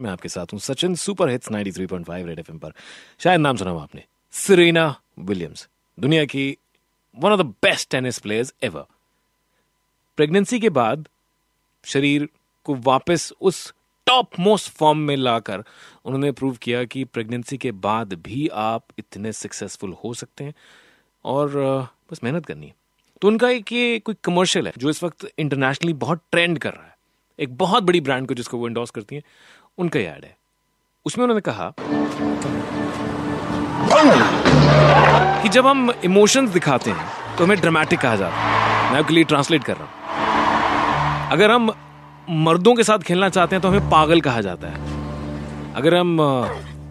मैं आपके साथ हूँ। Sachin, super hits 93.5 red FM पर। शायद नाम सुना आपने। सरीना विलियम्स दुनिया की one of the best tennis players ever pregnancy के बाद शरीर को वापस उस टॉप मोस्ट फॉर्म में लाकर उन्होंने प्रूव किया कि प्रेगनेंसी के बाद भी आप इतने सक्सेसफुल हो सकते हैं। और बस मेहनत करनी है। तो उनका एक ये कोई कमर्शियल है, जो इस वक्त इंटरनेशनली बहुत ट्रेंड कर रहा है। एक बहुत बड़ी ब्रांड को जिसको वो इंडोर्स करती हैं। उनका ये ऐड है। उसमें उन्होंने कहा कि जब हम इमोशंस दिखाते हैं तो हमें ड्रामेटिक कहा जाता है। मैं आपके लिए ट्रांसलेट कर रहा हूँ। अगर हम मर्दों के साथ खेलना चाहते हैं तो हमें पागल कहा जाता है। अगर हम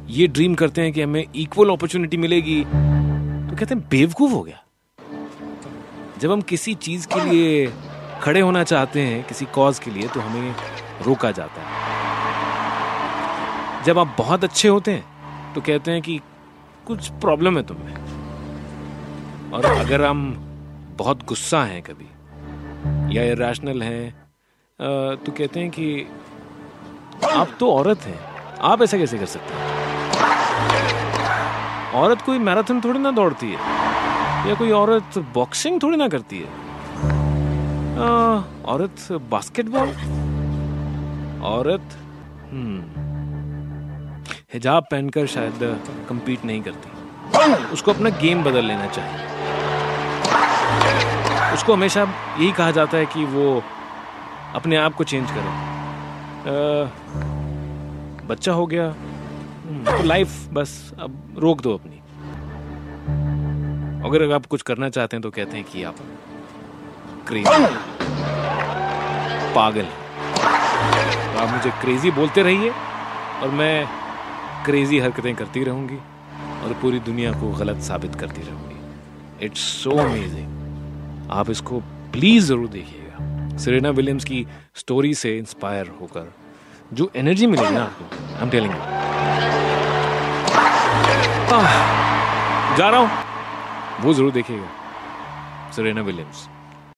ये ड्रीम करते हैं कि हमें इक्वल अपॉर्चुनिटी मिलेगी तो कहते हैं बेवकूफ़ हो गया। जब हम किसी चीज़ के लिए खड़े होना चाहते हैं, किसी कॉज के लिए तो हमें रोका जाता है। जब आप बहुत अच्छे होते हैं तो कहते हैं कि कुछ प्रॉब्लम है तुम्हें। और अगर हम बहुत गुस्सा हैं कभी या इरेशनल हैं तो कहते हैं कि आप तो औरत हैं। आप ऐसा कैसे कर सकते हैं? औरत कोई मैराथन थोड़ी ना दौड़ती है या कोई औरत बॉक्सिंग थोड़ी ना करती है। अ, औरत बास्केटबॉल औरत हम्म हिजाब पहनकर शायद compete नहीं करती। उसको अपना गेम बदल लेना चाहिए। उसको हमेशा यही कहा जाता है कि वो अपने आप को चेंज करे। बच्चा हो गया तो लाइफ बस अब रोक दो अपनी। अगर आप कुछ करना चाहते हैं तो कहते हैं कि आप क्रेजी पागल तो आप मुझे क्रेजी बोलते रहिए और मैं क्रेजी हरकतें करती रहूँगी और पूरी दुनिया को गलत साबित करती रहूँगी। इट्स सो अमेजिंग आप इसको प्लीज़ ज़रूर देखिएगा। सेरेना विलियम्स की स्टोरी से इंस्पायर होकर, जो एनर्जी मिलेगी ना आपको एम टेलिंग जा रहा हूँ। वो ज़रूर देखिएगा। Serena Williams